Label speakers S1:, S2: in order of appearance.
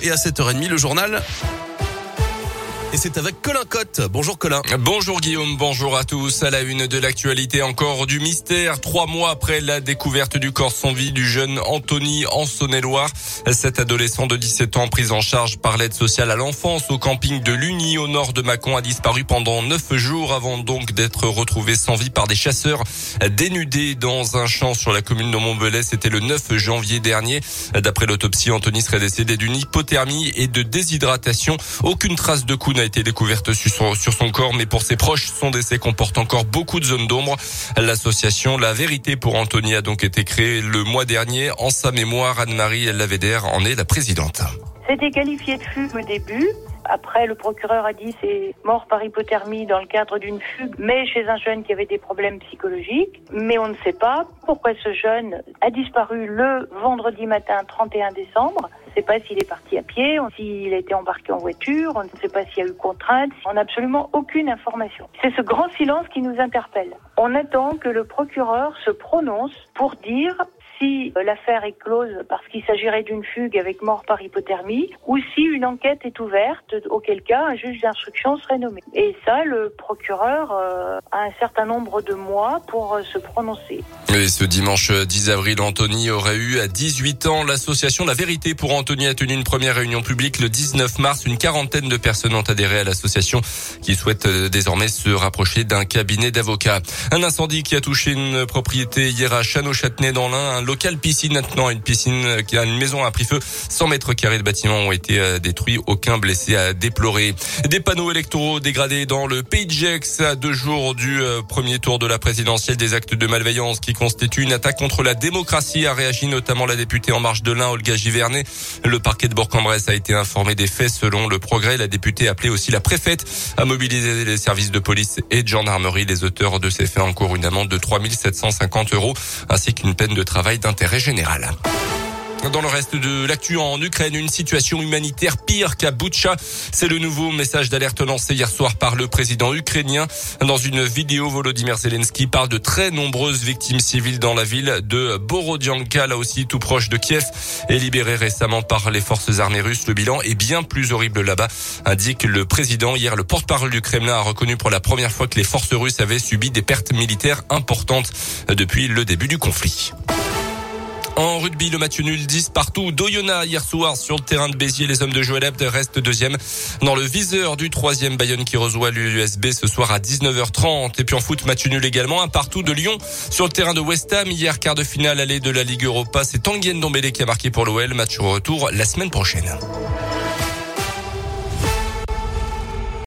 S1: Et à 7h30, le journal. Et c'est avec Colin Cotte. Bonjour Colin.
S2: Bonjour Guillaume, bonjour à tous. À la une de l'actualité, encore du mystère. Trois mois après la découverte du corps sans vie du jeune Anthony en Saône-et-Loire. Cet adolescent de 17 ans pris en charge par l'aide sociale à l'enfance au camping de Lugny au nord de Mâcon a disparu pendant neuf jours avant donc d'être retrouvé sans vie par des chasseurs dénudés dans un champ sur la commune de Montbelay. C'était le 9 janvier dernier. D'après l'autopsie, Anthony serait décédé d'une hypothermie et de déshydratation. Aucune trace de coup n'a été découverte sur son, corps, mais pour ses proches, son décès comporte encore beaucoup de zones d'ombre. L'association La Vérité pour Anthony a donc été créée le mois dernier. En sa mémoire, Anne-Marie Lavédère en est la présidente.
S3: C'était qualifié de fugue au début. Après, le procureur a dit c'est mort par hypothermie dans le cadre d'une fugue, mais chez un jeune qui avait des problèmes psychologiques. Mais on ne sait pas pourquoi ce jeune a disparu le vendredi matin 31 décembre. On ne sait pas s'il est parti à pied, s'il a été embarqué en voiture, on ne sait pas s'il y a eu contrainte. On n'a absolument aucune information. C'est ce grand silence qui nous interpelle. On attend que le procureur se prononce pour dire si euh, l'affaire est close parce qu'il s'agirait d'une fugue avec mort par hypothermie ou si une enquête est ouverte, auquel cas un juge d'instruction serait nommé. Et ça, le procureur euh, a un certain nombre de mois pour euh, se prononcer.
S2: Et ce dimanche 10 avril, Anthony aurait eu à 18 ans. L'association La Vérité pour Anthony a tenu une première réunion publique le 19 mars. Une quarantaine de personnes ont adhéré à l'association qui souhaite désormais se rapprocher d'un cabinet d'avocats. Un incendie qui a touché une propriété hier à Château-Châtenay dans l'Ain local piscine maintenant, une piscine euh, qui a une maison à pris feu. 100 mètres carrés de bâtiments ont été euh, détruits, aucun blessé à déplorer. Des panneaux électoraux dégradés dans le Pays de Gex à deux jours du euh, premier tour de la présidentielle des actes de malveillance qui constituent une attaque contre la démocratie a réagi notamment la députée en marche de l'Ain, Olga Givernet. Le parquet de Bourg-en-Bresse a été informé des faits selon le progrès. La députée a appelé aussi la préfète à mobiliser les services de police et de gendarmerie. Les auteurs de ces faits encourent une amende de 3750 euros ainsi qu'une peine de travail d'intérêt général. Dans le reste de l'actu en Ukraine, une situation humanitaire pire qu'à Boutcha. C'est le nouveau message d'alerte lancé hier soir par le président ukrainien. Dans une vidéo, Volodymyr Zelensky parle de très nombreuses victimes civiles dans la ville de Borodianka, là aussi tout proche de Kiev, et libéré récemment par les forces armées russes. Le bilan est bien plus horrible là-bas, indique le président. Hier, le porte-parole du Kremlin a reconnu pour la première fois que les forces russes avaient subi des pertes militaires importantes depuis le début du conflit. En rugby, le match nul 10 partout. Doyona hier soir sur le terrain de Béziers. Les hommes de Joël Abd restent deuxième dans le viseur du troisième Bayonne qui reçoit l'USB ce soir à 19h30. Et puis en foot, match nul également. Un partout de Lyon sur le terrain de West Ham. Hier, quart de finale aller de la Ligue Europa. C'est Tanguy Ndombele qui a marqué pour l'OL. Match retour la semaine prochaine.